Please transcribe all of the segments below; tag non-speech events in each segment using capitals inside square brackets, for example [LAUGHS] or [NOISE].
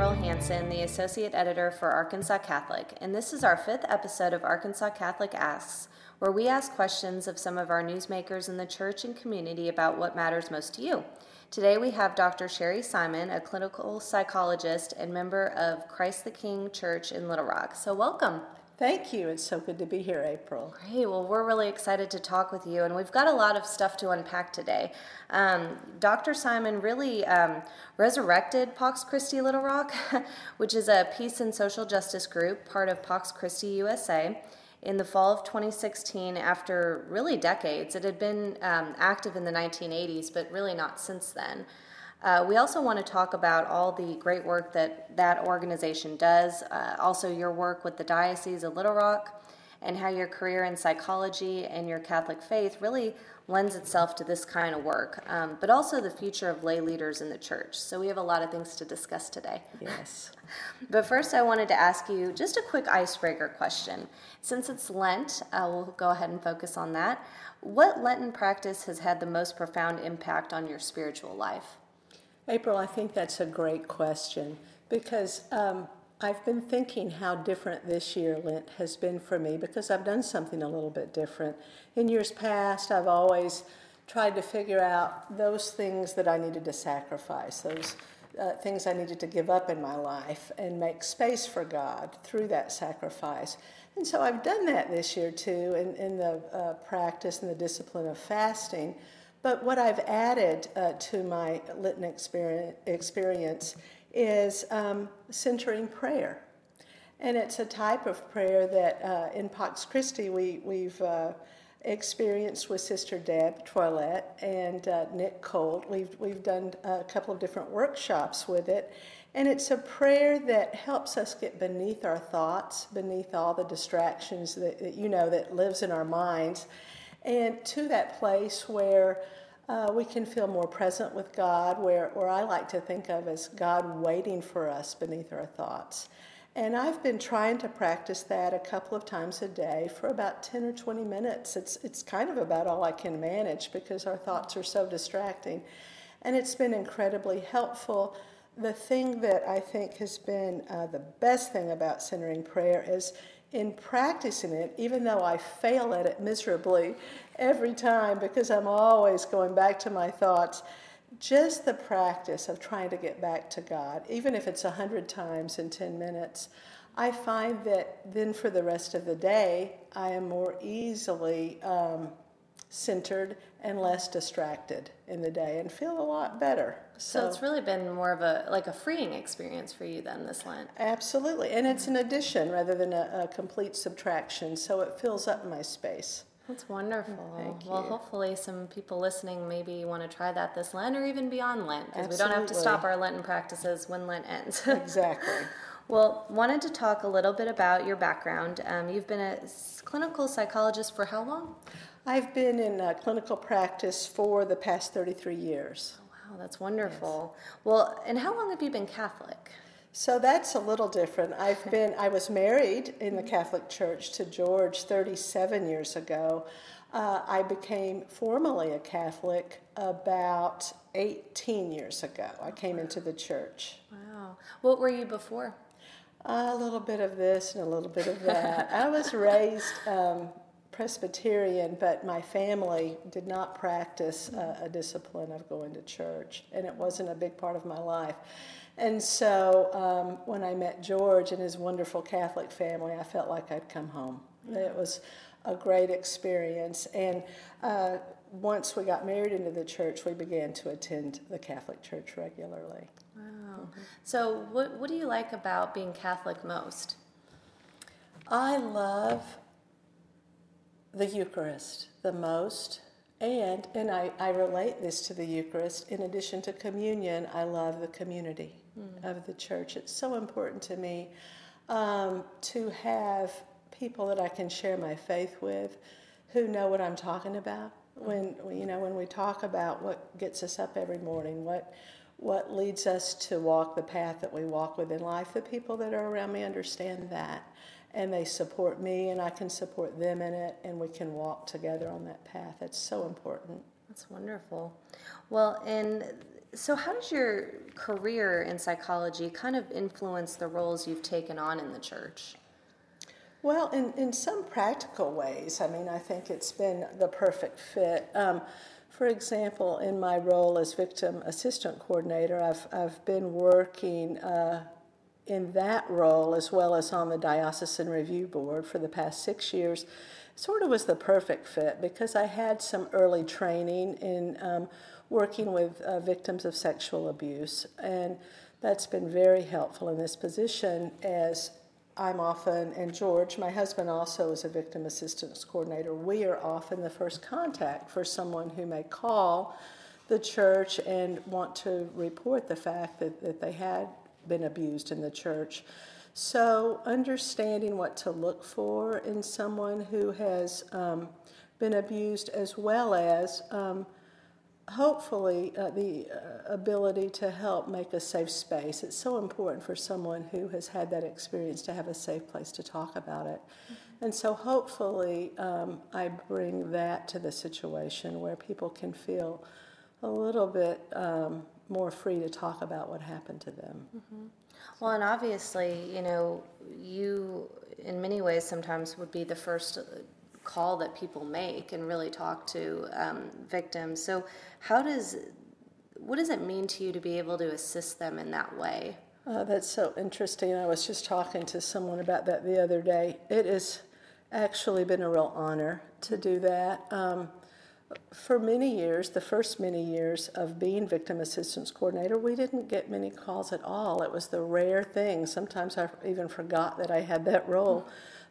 April Hanson, the Associate Editor for Arkansas Catholic, and this is our fifth episode of Arkansas Catholic Asks, where we ask questions of some of our newsmakers in the church and community about what matters most to you. Today we have Dr. Sherry Simon, a clinical psychologist and member of Christ the King Church in Little Rock. So, welcome. Thank you. It's so good to be here, April. Great. Well, we're really excited to talk with you, and we've got a lot of stuff to unpack today. Um, Dr. Simon really um, resurrected Pax Christi Little Rock, [LAUGHS] which is a peace and social justice group, part of Pax Christi USA. In the fall of 2016, after really decades, it had been um, active in the 1980s, but really not since then. Uh, we also want to talk about all the great work that that organization does, uh, also your work with the Diocese of Little Rock, and how your career in psychology and your Catholic faith really lends itself to this kind of work, um, but also the future of lay leaders in the church. So we have a lot of things to discuss today. Yes. [LAUGHS] but first, I wanted to ask you just a quick icebreaker question. Since it's Lent, uh, we'll go ahead and focus on that. What Lenten practice has had the most profound impact on your spiritual life? April, I think that's a great question because um, I've been thinking how different this year Lent has been for me because I've done something a little bit different. In years past, I've always tried to figure out those things that I needed to sacrifice, those uh, things I needed to give up in my life and make space for God through that sacrifice. And so I've done that this year too in, in the uh, practice and the discipline of fasting. But what I've added uh, to my Lenten experience is um, centering prayer. And it's a type of prayer that uh, in Pax Christi we, we've uh, experienced with Sister Deb Toilette and uh, Nick Colt. We've, we've done a couple of different workshops with it. And it's a prayer that helps us get beneath our thoughts, beneath all the distractions that, that you know that lives in our minds, and to that place where uh, we can feel more present with God, where, where I like to think of as God waiting for us beneath our thoughts. And I've been trying to practice that a couple of times a day for about 10 or 20 minutes. It's, it's kind of about all I can manage because our thoughts are so distracting. And it's been incredibly helpful. The thing that I think has been uh, the best thing about centering prayer is in practicing it, even though I fail at it miserably every time because I'm always going back to my thoughts, just the practice of trying to get back to God, even if it's a hundred times in 10 minutes, I find that then for the rest of the day, I am more easily um, centered and less distracted in the day and feel a lot better. So, so, it's really been more of a like a freeing experience for you then this Lent. Absolutely, and it's an addition rather than a, a complete subtraction. So it fills up my space. That's wonderful. Thank well, you. hopefully, some people listening maybe want to try that this Lent or even beyond Lent because we don't have to stop our Lenten practices when Lent ends. [LAUGHS] exactly. Well, wanted to talk a little bit about your background. Um, you've been a clinical psychologist for how long? I've been in uh, clinical practice for the past 33 years. Oh, wow, that's wonderful. Yes. Well, and how long have you been Catholic? So that's a little different. I've been I was married in the Catholic Church to George 37 years ago. Uh, I became formally a Catholic about 18 years ago. I came into the church. Wow. What were you before? a little bit of this and a little bit of that. I was raised um, Presbyterian, but my family did not practice uh, a discipline of going to church, and it wasn't a big part of my life. And so um, when I met George and his wonderful Catholic family, I felt like I'd come home. It was a great experience. And uh, once we got married into the church, we began to attend the Catholic Church regularly. Wow. Mm-hmm. So, what, what do you like about being Catholic most? I love the Eucharist the most. And, and I, I relate this to the Eucharist. In addition to communion, I love the community mm. of the church. It's so important to me um, to have people that I can share my faith with who know what I'm talking about. When you know when we talk about what gets us up every morning, what what leads us to walk the path that we walk within life, the people that are around me understand that and they support me and I can support them in it and we can walk together on that path. It's so important. That's wonderful. Well, and So, how does your career in psychology kind of influence the roles you've taken on in the church? Well, in, in some practical ways, I mean, I think it's been the perfect fit. Um, for example, in my role as victim assistant coordinator, I've, I've been working uh, in that role as well as on the Diocesan Review Board for the past six years. Sort of was the perfect fit because I had some early training in um, working with uh, victims of sexual abuse, and that's been very helpful in this position as I'm often, and George, my husband, also is a victim assistance coordinator. We are often the first contact for someone who may call the church and want to report the fact that, that they had been abused in the church. So, understanding what to look for in someone who has um, been abused, as well as um, hopefully uh, the uh, ability to help make a safe space. It's so important for someone who has had that experience to have a safe place to talk about it. Mm-hmm. And so hopefully um, I bring that to the situation where people can feel a little bit um, more free to talk about what happened to them. Mm-hmm. Well, and obviously, you know, you in many ways sometimes would be the first call that people make and really talk to um, victims. So, how does what does it mean to you to be able to assist them in that way? Uh, that's so interesting. I was just talking to someone about that the other day. It has actually been a real honor to do that. Um, for many years, the first many years of being victim assistance coordinator, we didn't get many calls at all. It was the rare thing. Sometimes I even forgot that I had that role.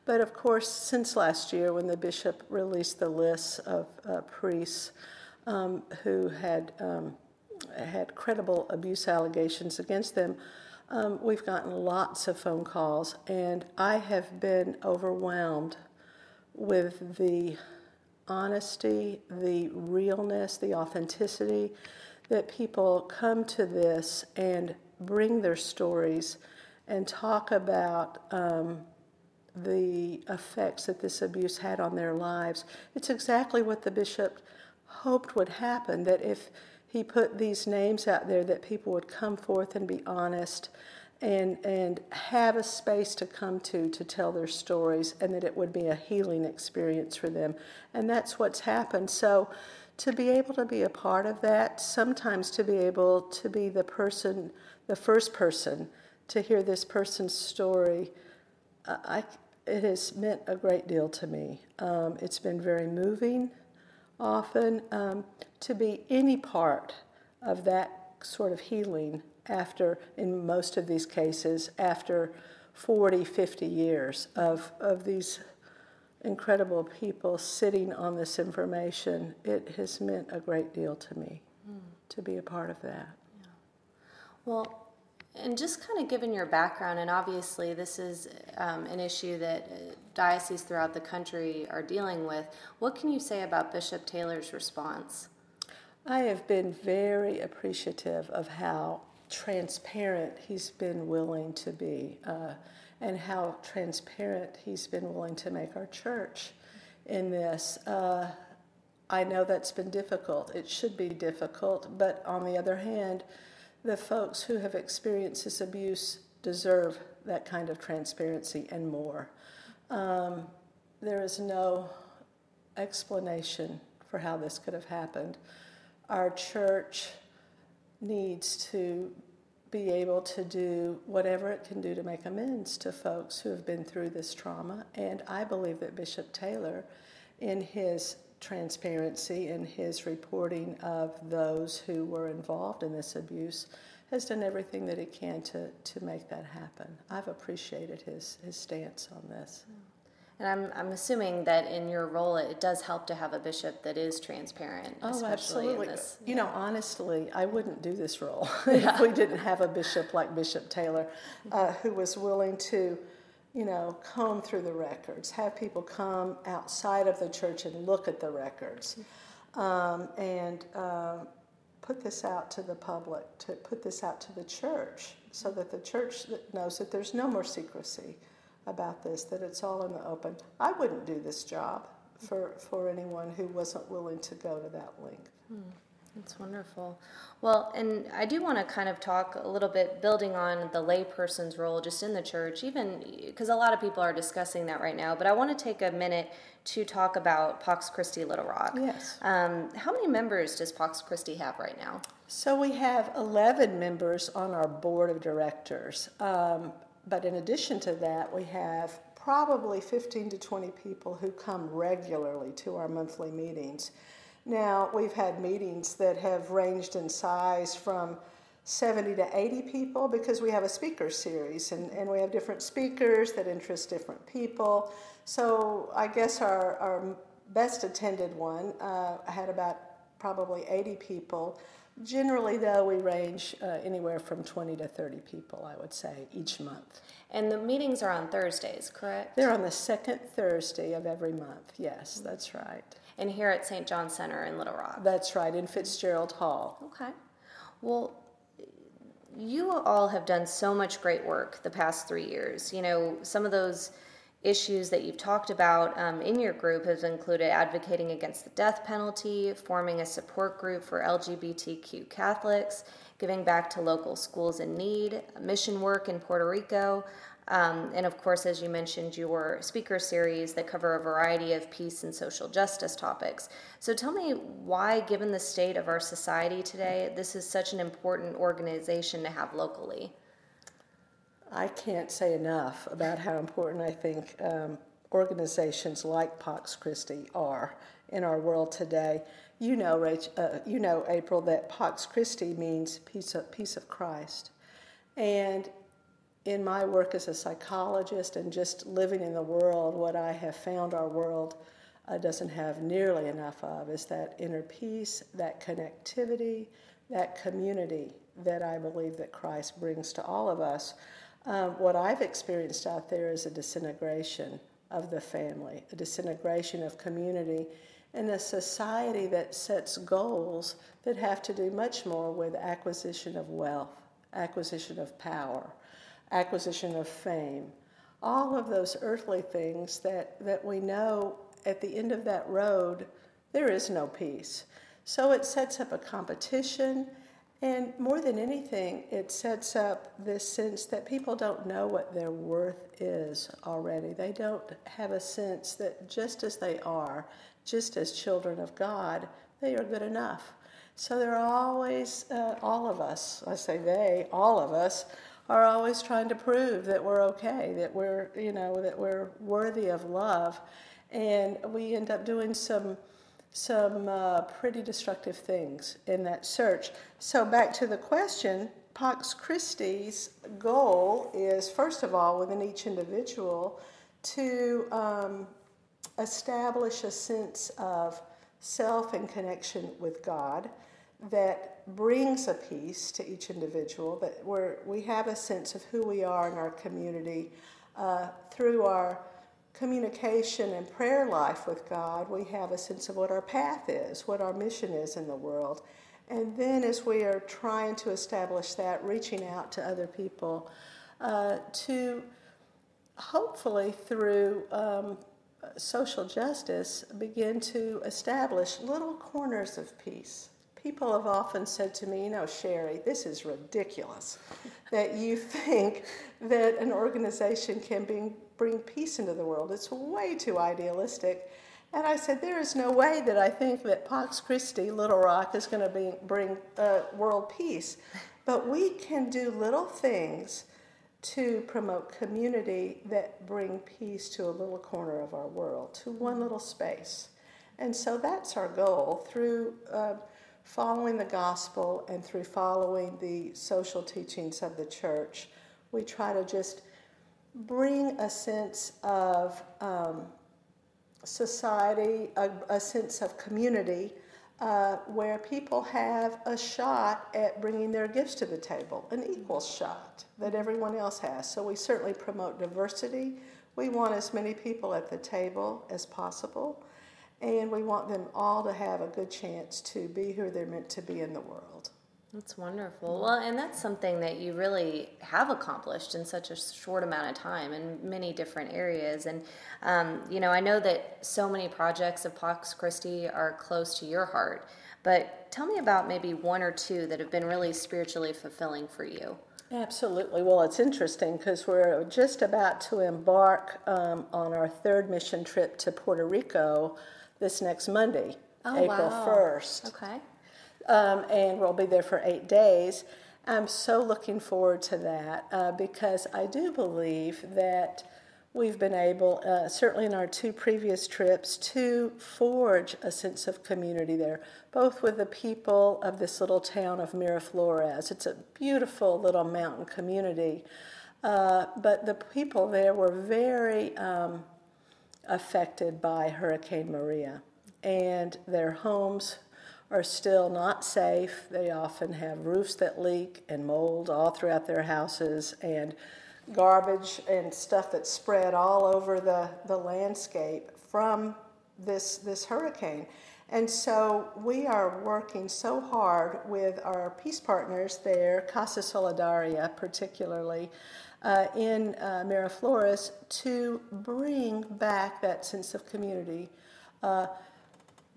But of course, since last year, when the bishop released the list of uh, priests um, who had um, had credible abuse allegations against them, um, we've gotten lots of phone calls, and I have been overwhelmed with the honesty, the realness, the authenticity that people come to this and bring their stories and talk about um, the effects that this abuse had on their lives. It's exactly what the bishop hoped would happen that if he put these names out there that people would come forth and be honest and and have a space to come to to tell their stories and that it would be a healing experience for them. And that's what's happened. So to be able to be a part of that sometimes to be able to be the person the first person to hear this person's story I, it has meant a great deal to me. Um, it's been very moving often. Um, to be any part of that sort of healing after, in most of these cases, after 40, 50 years of, of these incredible people sitting on this information. It has meant a great deal to me mm. to be a part of that. Yeah. Well, and just kind of given your background, and obviously this is um, an issue that uh, dioceses throughout the country are dealing with, what can you say about Bishop Taylor's response? I have been very appreciative of how transparent he's been willing to be uh, and how transparent he's been willing to make our church in this. Uh, I know that's been difficult. It should be difficult, but on the other hand, the folks who have experienced this abuse deserve that kind of transparency and more. Um, there is no explanation for how this could have happened. Our church needs to be able to do whatever it can do to make amends to folks who have been through this trauma. And I believe that Bishop Taylor, in his transparency in his reporting of those who were involved in this abuse, has done everything that he can to, to make that happen. I've appreciated his, his stance on this. And I'm, I'm assuming that in your role, it does help to have a bishop that is transparent. Oh, absolutely. This, you know, honestly, I wouldn't do this role [LAUGHS] yeah. if we didn't have a bishop like Bishop Taylor, uh, who was willing to you know, comb through the records, have people come outside of the church and look at the records, um, and uh, put this out to the public, to put this out to the church, so that the church knows that there's no more secrecy about this, that it's all in the open. I wouldn't do this job for, for anyone who wasn't willing to go to that length. Hmm. That's wonderful. Well, and I do want to kind of talk a little bit, building on the layperson's role just in the church, even because a lot of people are discussing that right now. But I want to take a minute to talk about Pax Christi Little Rock. Yes. Um, how many members does Pax Christi have right now? So we have 11 members on our board of directors. Um, but in addition to that, we have probably 15 to 20 people who come regularly to our monthly meetings. Now, we've had meetings that have ranged in size from 70 to 80 people because we have a speaker series and, and we have different speakers that interest different people. So I guess our, our best attended one uh, had about probably 80 people. Generally, though, we range uh, anywhere from 20 to 30 people, I would say, each month. And the meetings are on Thursdays, correct? They're on the second Thursday of every month. Yes, that's right. And here at St. John Center in Little Rock. That's right, in Fitzgerald Hall. Okay. Well, you all have done so much great work the past three years. You know, some of those issues that you've talked about um, in your group has included advocating against the death penalty, forming a support group for LGBTQ Catholics, giving back to local schools in need, mission work in Puerto Rico, um, and of course, as you mentioned, your speaker series that cover a variety of peace and social justice topics. So tell me why, given the state of our society today, this is such an important organization to have locally. I can't say enough about how important I think um, organizations like Pax Christi are in our world today. You know, Rach, uh, you know, April, that Pax Christi means peace of, peace of Christ. And in my work as a psychologist and just living in the world, what I have found our world uh, doesn't have nearly enough of is that inner peace, that connectivity, that community that I believe that Christ brings to all of us. Um, what I've experienced out there is a disintegration of the family, a disintegration of community, and a society that sets goals that have to do much more with acquisition of wealth, acquisition of power, acquisition of fame, all of those earthly things that, that we know at the end of that road, there is no peace. So it sets up a competition, and more than anything, it sets up this sense that people don't know what their worth is already. They don't have a sense that just as they are, just as children of God, they are good enough. So there are always, uh, all of us, I say they, all of us, are always trying to prove that we're okay, that we're, you know, that we're worthy of love. And we end up doing some some uh, pretty destructive things in that search. So back to the question, Pax Christi's goal is first of all within each individual to um, establish a sense of self and connection with God that brings a peace to each individual, that where we have a sense of who we are in our community uh, through our communication and prayer life with God, we have a sense of what our path is, what our mission is in the world. And then, as we are trying to establish that, reaching out to other people uh, to hopefully, through um, social justice, begin to establish little corners of peace People have often said to me, you know, Sherry, this is ridiculous that you [LAUGHS] think that an organization can bring, bring peace into the world. It's way too idealistic. And I said, there is no way that I think that Pax Christi, Little Rock, is going to bring uh, world peace. But we can do little things to promote community that bring peace to a little corner of our world, to one little space. And so that's our goal through. Uh, following the gospel and through following the social teachings of the church, we try to just bring a sense of um, society, a, a, sense of community, uh, where people have a shot at bringing their gifts to the table, an equal shot that everyone else has. So we certainly promote diversity. We want as many people at the table as possible and we want them all to have a good chance to be who they're meant to be in the world. That's wonderful. Well, and that's something that you really have accomplished in such a short amount of time in many different areas. And, um, you know, I know that so many projects of Pax Christi are close to your heart, but tell me about maybe one or two that have been really spiritually fulfilling for you. Absolutely. Well, it's interesting because we're just about to embark um, on our third mission trip to Puerto Rico this next Monday, Oh, April wow. 1st. Okay. um, and we'll be there for eight days. I'm so looking forward to that uh, because I do believe that we've been able, uh, certainly in our two previous trips, to forge a sense of community there, both with the people of this little town of Miraflores. It's a beautiful little mountain community, uh, but the people there were very um, affected by Hurricane Maria, and their homes are still not safe. They often have roofs that leak and mold all throughout their houses and garbage and stuff that's spread all over the, the landscape from this, this hurricane. And so we are working so hard with our peace partners there, Casa Solidaria particularly, uh, in uh, Miraflores, to bring back that sense of community, uh,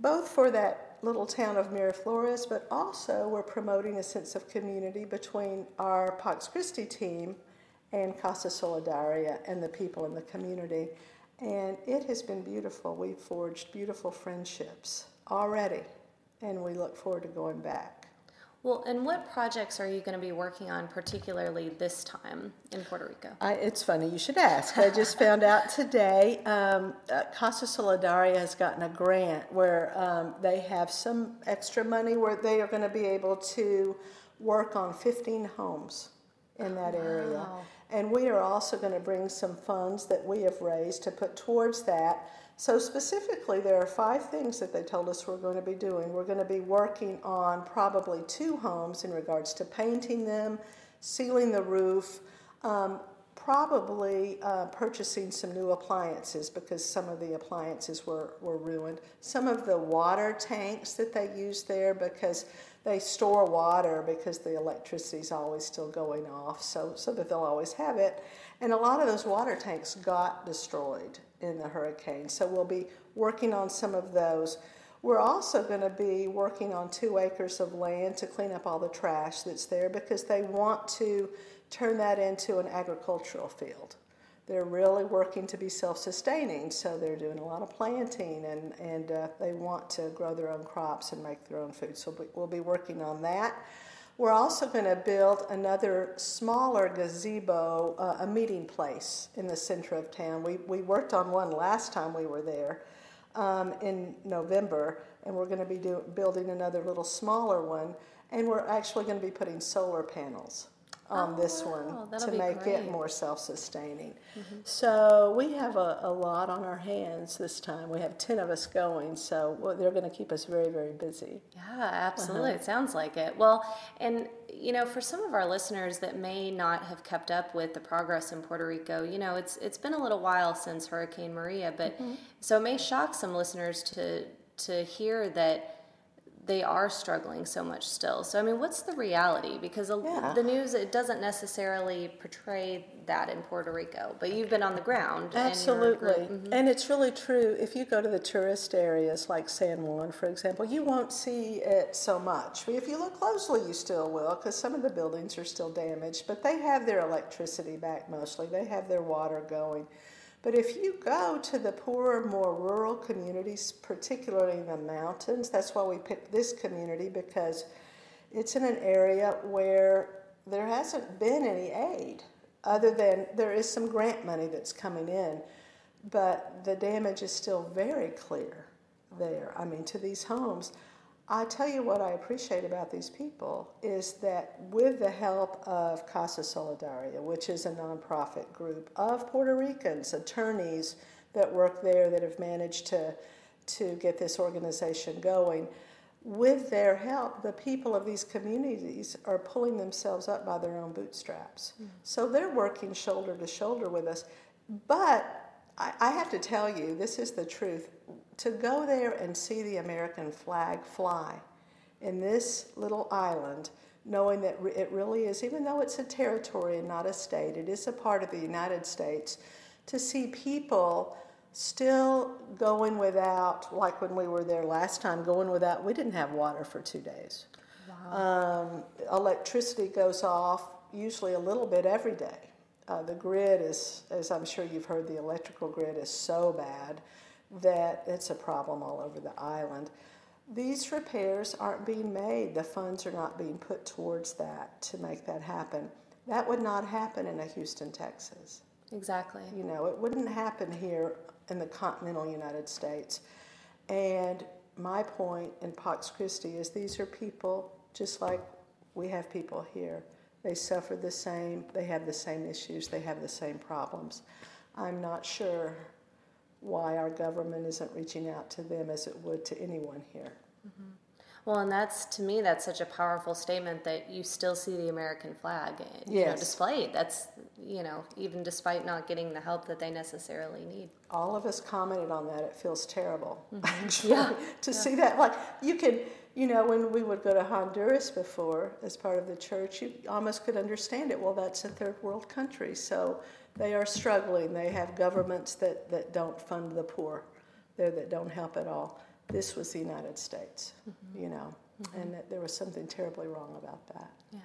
both for that little town of Miraflores, but also we're promoting a sense of community between our Pax Christi team and Casa Solidaria and the people in the community. And it has been beautiful. We've forged beautiful friendships already, and we look forward to going back. Well, and what projects are you going to be working on, particularly this time in Puerto Rico? I, it's funny you should ask. I just found [LAUGHS] out today um, uh, Casa Solidaria has gotten a grant where um, they have some extra money where they are going to be able to work on 15 homes in that area. And we are also going to bring some funds that we have raised to put towards that. So, specifically, there are five things that they told us we're going to be doing. We're going to be working on probably two homes in regards to painting them, sealing the roof, um, probably uh, purchasing some new appliances because some of the appliances were, were ruined. Some of the water tanks that they use there because they store water because the electricity is always still going off, so, so that they'll always have it. And a lot of those water tanks got destroyed in the hurricane, so we'll be working on some of those. We're also going to be working on two acres of land to clean up all the trash that's there because they want to turn that into an agricultural field. They're really working to be self sustaining, so they're doing a lot of planting and, and uh, they want to grow their own crops and make their own food. So we- we'll be working on that. We're also going to build another smaller gazebo, uh, a meeting place in the center of town. We, we worked on one last time we were there um, in November, and we're going to be do, building another little smaller one. And we're actually going to be putting solar panels on Oh, this wow. one That'll to make great. Mm-hmm. it more self sustaining. So we have a, a lot on our hands this time. We have 10 of us going, so they're going to keep us very, very busy. Yeah, absolutely. It sounds like it. Well, and you know, for some of our listeners that may not have kept up with the progress in Puerto Rico, you know, it's it's been a little while since Hurricane Maria, but so it may shock some listeners to to hear that they are struggling so much still. So I mean, what's the reality? Because a- Yeah. the news it doesn't necessarily portray that in Puerto Rico, but you've been on the ground. and you're a Absolutely. Mm-hmm. And it's really true. If you go to the tourist areas like San Juan, for example, you won't see it so much. If you look closely, you still will, because some of the buildings are still damaged, but they have their electricity back mostly, they have their water going. But if you go to the poorer, more rural communities, particularly in the mountains, that's why we picked this community because it's in an area where there hasn't been any aid, other than there is some grant money that's coming in, but the damage is still very clear there. I mean, to these homes. I tell you what I appreciate about these people is that with the help of Casa Solidaria, which is a nonprofit group of Puerto Ricans, attorneys that work there that have managed to, to get this organization going, with their help, the people of these communities are pulling themselves up by their own bootstraps. Mm. So they're working shoulder to shoulder with us. But I, I have to tell you, this is the truth. To go there and see the American flag fly in this little island knowing that it really is, even though it's a territory and not a state, it is a part of the United States, to see people still going without, like when we were there last time, going without, we didn't have water for two days. Um, electricity goes off usually a little bit every day. Uh, the grid is, as I'm sure you've heard, the electrical grid is so bad that it's a problem all over the island. These repairs aren't being made. The funds are not being put towards that to make that happen. That would not happen in a Houston, Texas. Exactly. You know, it wouldn't happen here in the continental United States. And my point in Pax Christi is these are people just like we have people here. They suffer the same, they have the same issues, they have the same problems. I'm not sure why our government isn't reaching out to them as it would to anyone here. Mm-hmm. Well, and that's to me that's such a powerful statement that you still see the American flag you yes. know, displayed. That's you know even despite not getting the help that they necessarily need. All of us commented on that. It feels terrible mm-hmm. [LAUGHS] actually yeah. to yeah. see that. Like you can, you know, when we would go to Honduras before as part of the church, you almost could understand it. Well, that's a third world country, so they are struggling. They have governments that that don't fund the poor, there that don't help at all this was the United States, mm-hmm. you know, mm-hmm. and that there was something terribly wrong about that. Yeah.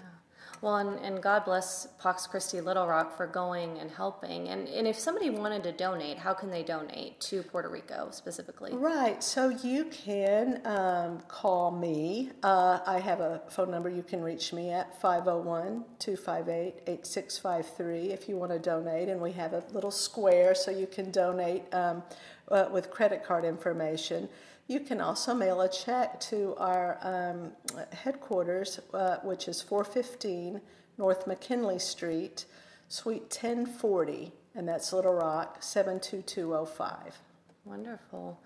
Well, and, and God bless Pax Christi Little Rock for going and helping. And, and if somebody wanted to donate, how can they donate to Puerto Rico specifically? Right. So you can um, call me. Uh, I have a phone number you can reach me at 501 258 8653 if you want to donate. And we have a little square so you can donate um, uh, with credit card information. You can also mail a check to our um, headquarters, uh, which is 415 North McKinley Street, Suite 1040, and that's Little Rock, 72205. Wonderful.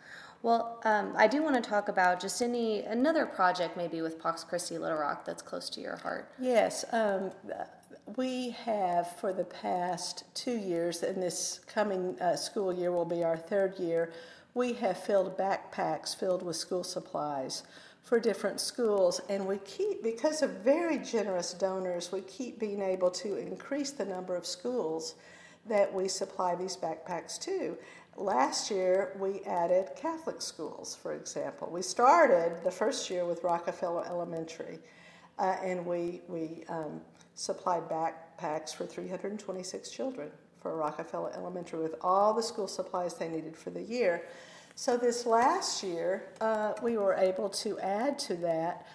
Well, um, I do want to talk about just any another project maybe with Pax Christi Little Rock that's close to your heart. Yes, um, we have for the past two years, and this coming uh, school year will be our third year we have filled backpacks filled with school supplies for different schools and we keep because of very generous donors we keep being able to increase the number of schools that we supply these backpacks to. Last year we added catholic schools for example. We started the first year with rockefeller elementary uh, and we, we um, supplied backpacks for 326 children for Rockefeller Elementary with all the school supplies they needed for the year. So this last year, uh, we were able to add to that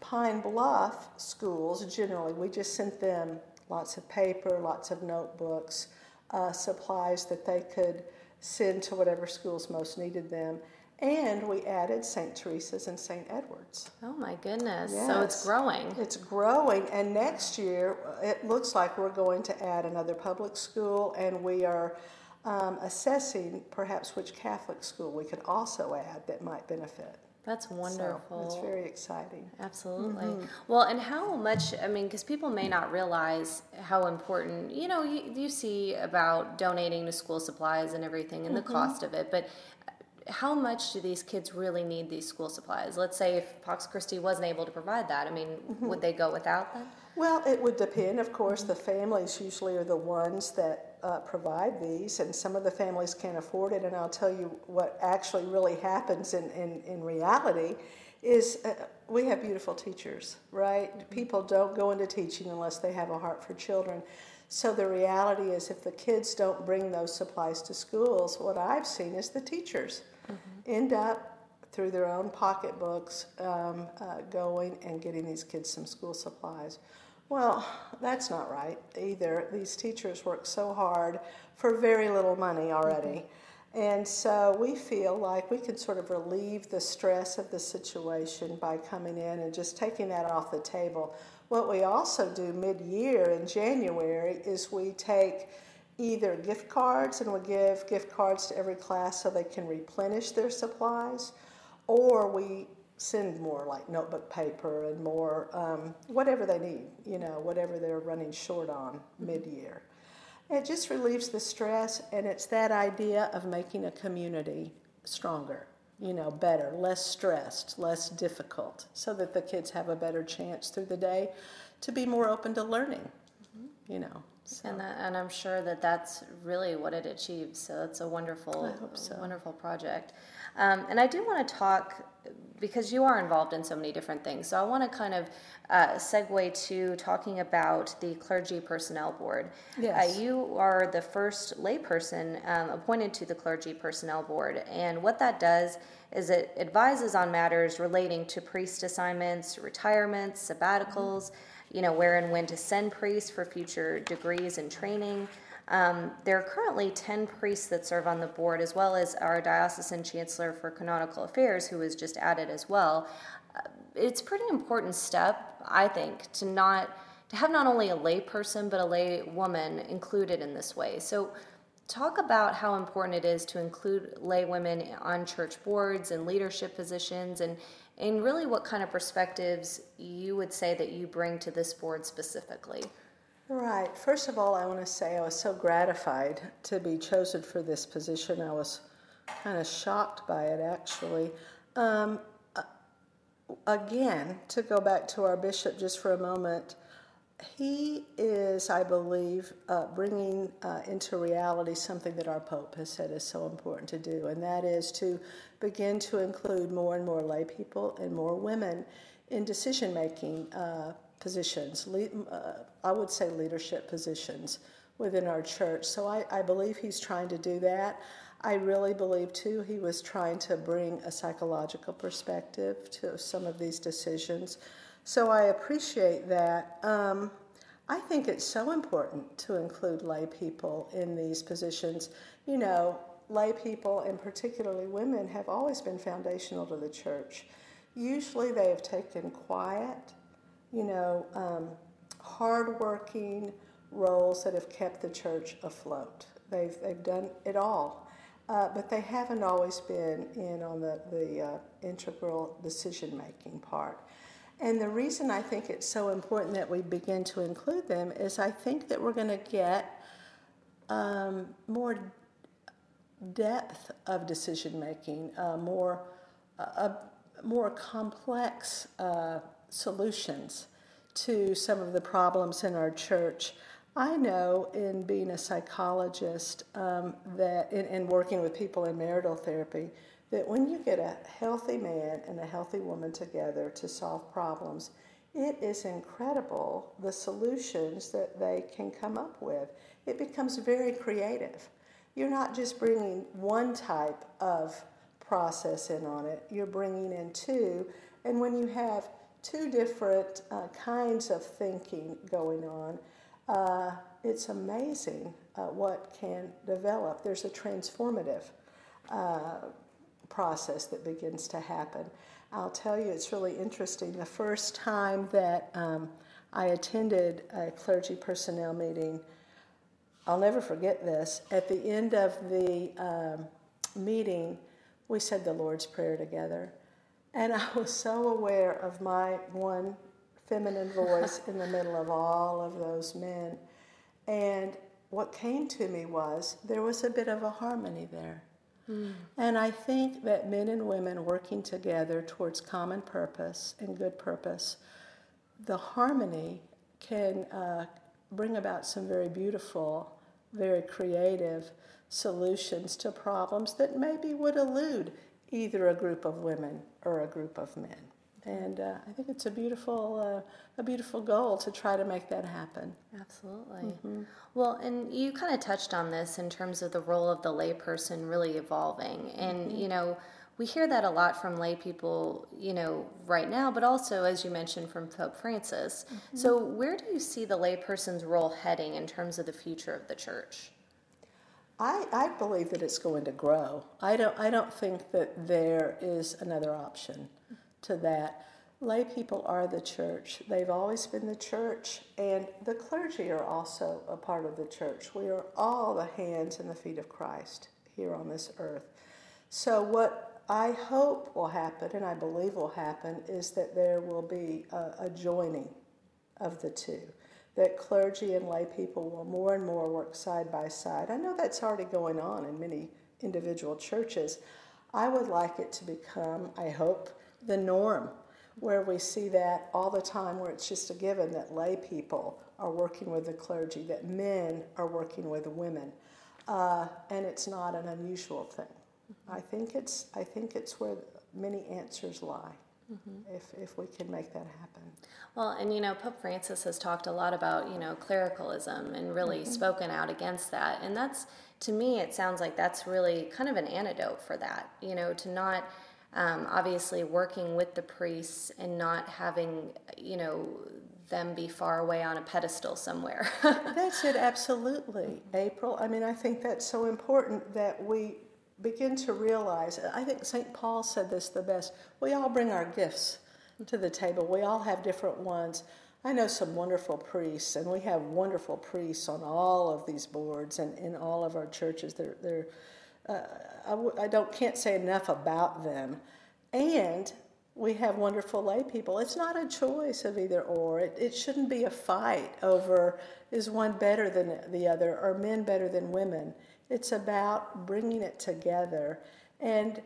Pine Bluff schools. Generally, we just sent them lots of paper, lots of notebooks, uh, supplies that they could send to whatever schools most needed them. And we added St. Teresa's and St. Edward's. Oh my goodness. Yes. So it's growing. It's growing. And next year, it looks like we're going to add another public school, and we are um, assessing perhaps which Catholic school we could also add that might benefit. That's wonderful. So it's very exciting. Absolutely. Mm-hmm. Well, and how much, I mean, because people may not realize how important, you know, you, you, see about donating to school supplies and everything and mm-hmm. the cost of it, but how much do these kids really need these school supplies? Let's say if Pax Christi wasn't able to provide that, I mean, mm-hmm. would they go without them? Well, it would depend. Of course, the families usually are the ones that uh, provide these, and some of the families can't afford it. And I'll tell you what actually really happens in, in, in reality is uh, we have beautiful teachers, right? Mm-hmm. People don't go into teaching unless they have a heart for children. So the reality is, if the kids don't bring those supplies to schools, what I've seen is the teachers mm-hmm. end up through their own pocketbooks um, uh, going and getting these kids some school supplies. Well, that's not right either. These teachers work so hard for very little money already. Mm-hmm. And so we feel like we can sort of relieve the stress of the situation by coming in and just taking that off the table. What we also do mid year in January is we take either gift cards and we give gift cards to every class so they can replenish their supplies, or we send more like notebook paper and more um, whatever they need, you know, whatever they're running short on mid year. It just relieves the stress, and it's that idea of making a community stronger. you know, better, less stressed, less difficult, so that the kids have a better chance through the day to be more open to learning, you know. So. And that, and I'm sure that that's really what it achieves. So it's a wonderful, so. wonderful project. Um, and I do want to talk because you are involved in so many different things. So I want to kind of uh, segue to talking about the clergy personnel board. Yes. Uh, you are the first layperson um, appointed to the clergy personnel board, and what that does is it advises on matters relating to priest assignments, retirements, sabbaticals. Mm-hmm you know, where and when to send priests for future degrees and training. Um, there are currently 10 priests that serve on the board, as well as our diocesan chancellor for canonical affairs, who was just added as well. Uh, it's pretty important step, I think, to not to have not only a lay person but a lay woman included in this way. So, talk about how important it is to include lay women on church boards and leadership positions, and and really what kind of perspectives you would say that you bring to this board specifically. Right. First of all, I want to say I was so gratified to be chosen for this position. I was kind of shocked by it, actually. Um, again, to go back to our bishop just for a moment, he is, I believe, uh, bringing uh, into reality something that our Pope has said is so important to do, and that is to begin to include more and more lay people and more women in decision making uh, positions. Uh, I would say leadership positions within our church. So I, I believe he's trying to do that. I really believe, too, he was trying to bring a psychological perspective to some of these decisions. So I appreciate that. Um, I think it's so important to include lay people in these positions. You know, lay people, and particularly women, have always been foundational to the church. Usually they have taken quiet, you know, um, hardworking roles that have kept the church afloat. They've, they've done it all. Uh, but they haven't always been in on the, the uh, integral decision making part. And the reason I think it's so important that we begin to include them is I think that we're going to get um, more depth of decision making, uh, more, uh, more complex uh, solutions to some of the problems in our church. I know in being a psychologist um, that in, in working with people in marital therapy that when you get a healthy man and a healthy woman together to solve problems, it is incredible the solutions that they can come up with. It becomes very creative. You're not just bringing one type of process in on it, you're bringing in two. And when you have two different uh, kinds of thinking going on, uh, it's amazing uh, what can develop. There's a transformative uh, process that begins to happen. I'll tell you, it's really interesting. The first time that um, I attended a clergy personnel meeting, I'll never forget this. At the end of the um, meeting, we said the Lord's Prayer together. And I was so aware of my one feminine voice in the middle of all of those men. And what came to me was there was a bit of a harmony there. And I think that men and women working together towards common purpose and good purpose, the harmony can uh, bring about some very beautiful, very creative solutions to problems that maybe would elude either a group of women or a group of men. And uh, I think it's a beautiful, uh, a beautiful goal to try to make that happen. Absolutely. Mm-hmm. Well, and you kind of touched on this in terms of the role of the layperson really evolving, and mm-hmm. you know, we hear that a lot from lay people, you know, right now, but also, as you mentioned, from Pope Francis. Mm-hmm. So, where do you see the layperson's role heading in terms of the future of the church? I, I believe that it's going to grow. I don't, I don't think that there is another option to that. Lay people are the church. They've always been the church, and the clergy are also a part of the church. We are all the hands and the feet of Christ here on this earth. So, what I hope will happen, and I believe will happen, is that there will be a, a joining of the two. That clergy and lay people will more and more work side by side. I know that's already going on in many individual churches. I would like it to become, I hope, the norm where we see that all the time, where it's just a given that lay people are working with the clergy, that men are working with women, uh, and it's not an unusual thing. I think it's I think it's where many answers lie. Mm-hmm. If, if we can make that happen. Well, and you know, Pope Francis has talked a lot about, you know, clericalism and really mm-hmm. spoken out against that. And that's, to me, it sounds like that's really kind of an antidote for that, you know, to not um, obviously working with the priests and not having, you know, them be far away on a pedestal somewhere. [LAUGHS] that's it, absolutely, April. I mean, I think that's so important that we begin to realize. I think St. Paul said this the best. We all bring our gifts to the table, we all have different ones. I know some wonderful priests, and we have wonderful priests on all of these boards and in all of our churches. They're, they're uh, I w- I don't can't say enough about them. And we have wonderful lay people. It's not a choice of either or. It, it shouldn't be a fight over is one better than the other or men better than women. It's about bringing it together and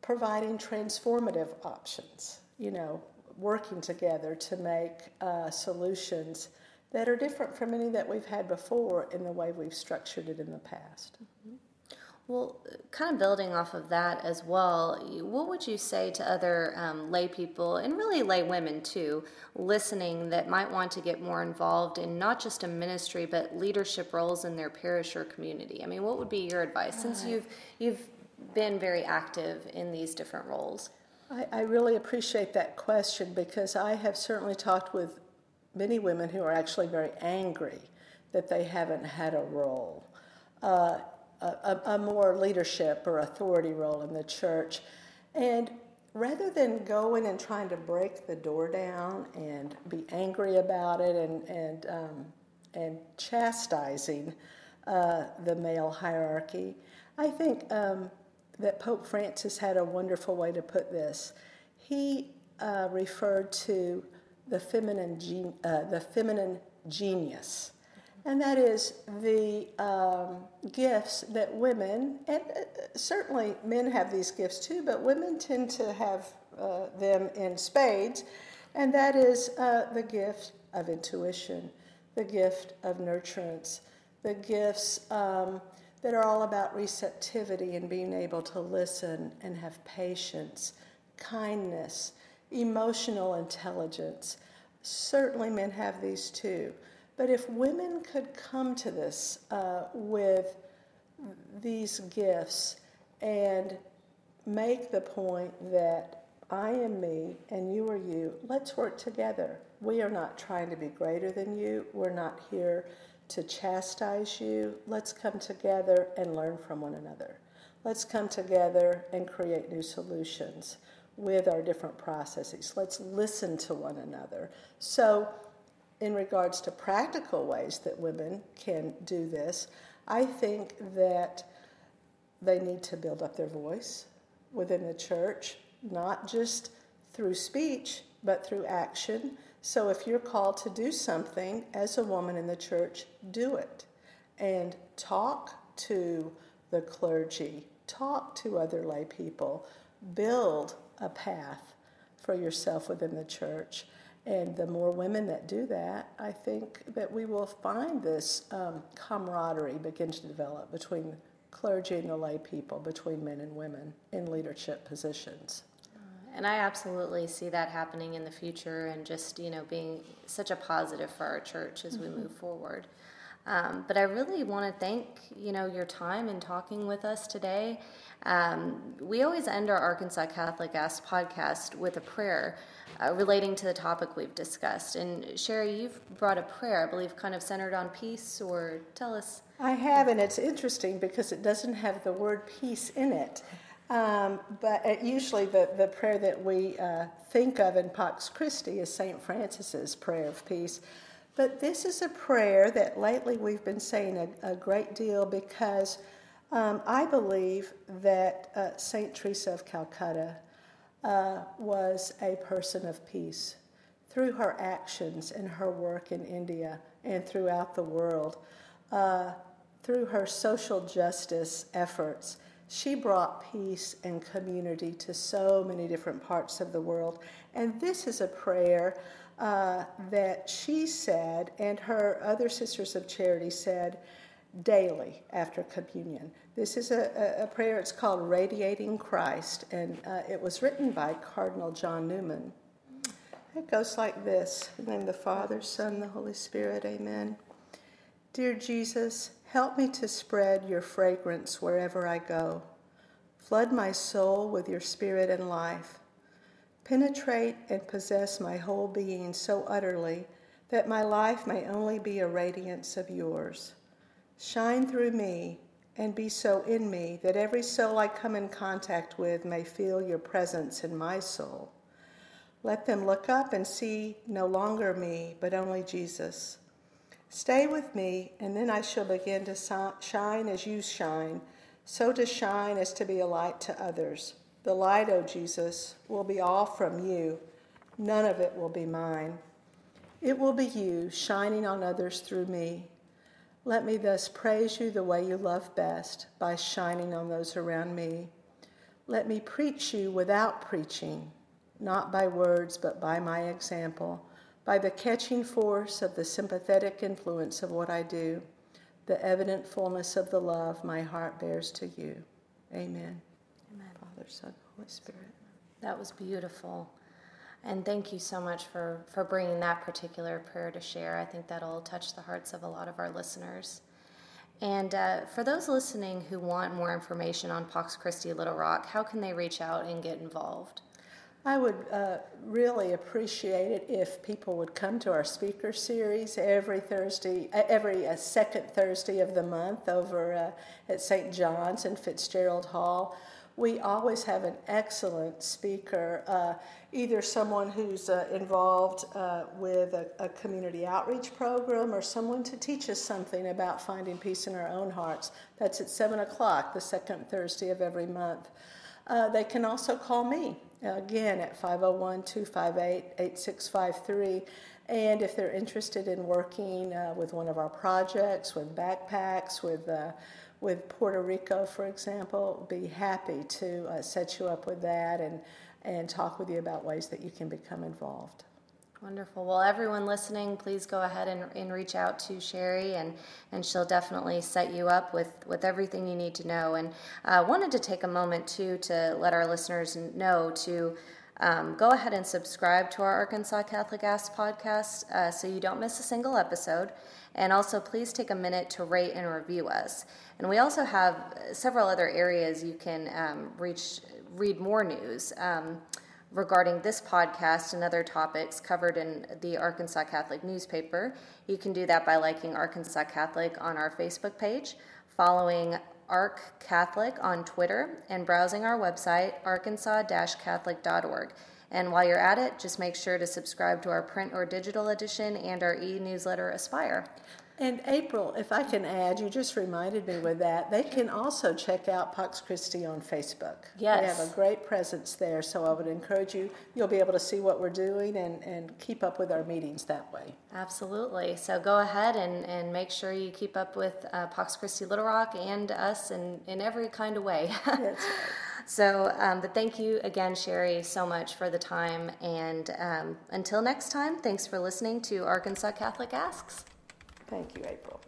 providing transformative options, you know, working together to make uh, solutions that are different from any that we've had before in the way we've structured it in the past. Mm-hmm. Well, kind of building off of that as well, what would you say to other um, lay people and really lay women too, listening that might want to get more involved in not just a ministry but leadership roles in their parish or community? I mean, what would be your advice since you've you've been very active in these different roles? I, I really appreciate that question because I have certainly talked with many women who are actually very angry that they haven't had a role. Uh, a, a, more leadership or authority role in the church. And rather than going and trying to break the door down and be angry about it and, and, um, and chastising uh, the male hierarchy, I think um, that Pope Francis had a wonderful way to put this. He uh, referred to the feminine, gen- uh, the feminine genius and that is the um, gifts that women, and uh, certainly men have these gifts too, but women tend to have uh, them in spades, and that is uh, the gift of intuition, the gift of nurturance, the gifts um, that are all about receptivity and being able to listen and have patience, kindness, emotional intelligence. Certainly, men have these too. But if women could come to this uh, with these gifts and make the point that I am me and you are you, let's work together. We are not trying to be greater than you, we're not here to chastise you. Let's come together and learn from one another. Let's come together and create new solutions with our different processes. Let's listen to one another. So, in regards to practical ways that women can do this, I think that they need to build up their voice within the church, not just through speech, but through action. So if you're called to do something as a woman in the church, do it. And talk to the clergy, talk to other lay people, build a path for yourself within the church. And the more women that do that, I think that we will find this um, camaraderie begin to develop between clergy and the lay people, between men and women in leadership positions. Uh, and I absolutely see that happening in the future and just, you know, being such a positive for our church as we mm-hmm. move forward. Um, but I really want to thank, you know, your time in talking with us today. Um, we always end our Arkansas Catholic Ask podcast with a prayer uh, relating to the topic we've discussed. And Sherry, you've brought a prayer, I believe, kind of centered on peace, or tell us. I have, and it's interesting because it doesn't have the word peace in it. Um, but uh, usually, the, the prayer that we uh, think of in Pax Christi is St. Francis's prayer of peace. But this is a prayer that lately we've been saying a, a great deal because um, I believe that uh, St. Teresa of Calcutta uh, was a person of peace. Through her actions and her work in India and throughout the world, uh, through her social justice efforts, She brought peace and community to so many different parts of the world. And this is a prayer uh, that she said, and her other sisters of charity said daily after communion. This is a, a, prayer, it's called Radiating Christ, and uh, it was written by Cardinal John Newman. It goes like this In the name of the Father, Son, the Holy Spirit, amen. Dear Jesus, help me to spread your fragrance wherever I go. Flood my soul with your spirit and life. Penetrate and possess my whole being so utterly that my life may only be a radiance of yours. Shine through me and be so in me that every soul I come in contact with may feel your presence in my soul. Let them look up and see no longer me, but only Jesus. Stay with me, and then I shall begin to shine as you shine, so to shine as to be a light to others. The light, O Jesus, will be all from you. None of it will be mine. It will be you shining on others through me. Let me thus praise you the way you love best by shining on those around me. Let me preach you without preaching, not by words, but by my example by the catching force of the sympathetic influence of what I do, the evident fullness of the love my heart bears to you. Amen. Father, Son, Holy Spirit. That was beautiful. And thank you so much for, for bringing that particular prayer to share. I think that'll touch the hearts of a lot of our listeners. And uh, for those listening who want more information on Pax Christi Little Rock, how can they reach out and get involved? I would uh, really appreciate it if people would come to our speaker series every Thursday, uh, every uh, second Thursday of the month over uh, at St. John's in Fitzgerald Hall. We always have an excellent speaker, uh, either someone who's uh, involved with a, a community outreach program or someone to teach us something about finding peace in our own hearts. That's at 7 o'clock, the second Thursday of every month. they can also call me again at 501 258 8653. And if they're interested in working uh, with one of our projects, with backpacks, with, uh, with Puerto Rico, for example, be happy to uh, set you up with that and, and talk with you about ways that you can become involved. Wonderful. Well, everyone listening, please go ahead and, and reach out to Sherry, and, and she'll definitely set you up with, with everything you need to know. And I uh, wanted to take a moment, too, to let our listeners know to um, go ahead and subscribe to our Arkansas Catholic Ask podcast uh, so you don't miss a single episode. And also, please take a minute to rate and review us. And we also have several other areas you can um, reach, read more news. Um, regarding this podcast and other topics covered in the Arkansas Catholic newspaper. You can do that by liking Arkansas Catholic on our Facebook page, following Ark Catholic on Twitter, and browsing our website, arkansas catholic.org. And while you're at it, just make sure to subscribe to our print or digital edition and our e newsletter Aspire. And April, if I can add, you just reminded me with that, they can also check out Pax Christi on Facebook. Yes. We have a great presence there, so I would encourage you, you'll be able to see what we're doing and, and keep up with our meetings that way. Absolutely. So go ahead and, and make sure you keep up with uh, Pax Christi Little Rock and us in, in every kind of way. That's right. [LAUGHS] So, um, but thank you again, Sherry, so much for the time. And um, until next time, thanks for listening to Arkansas Catholic Asks. Thank you, April.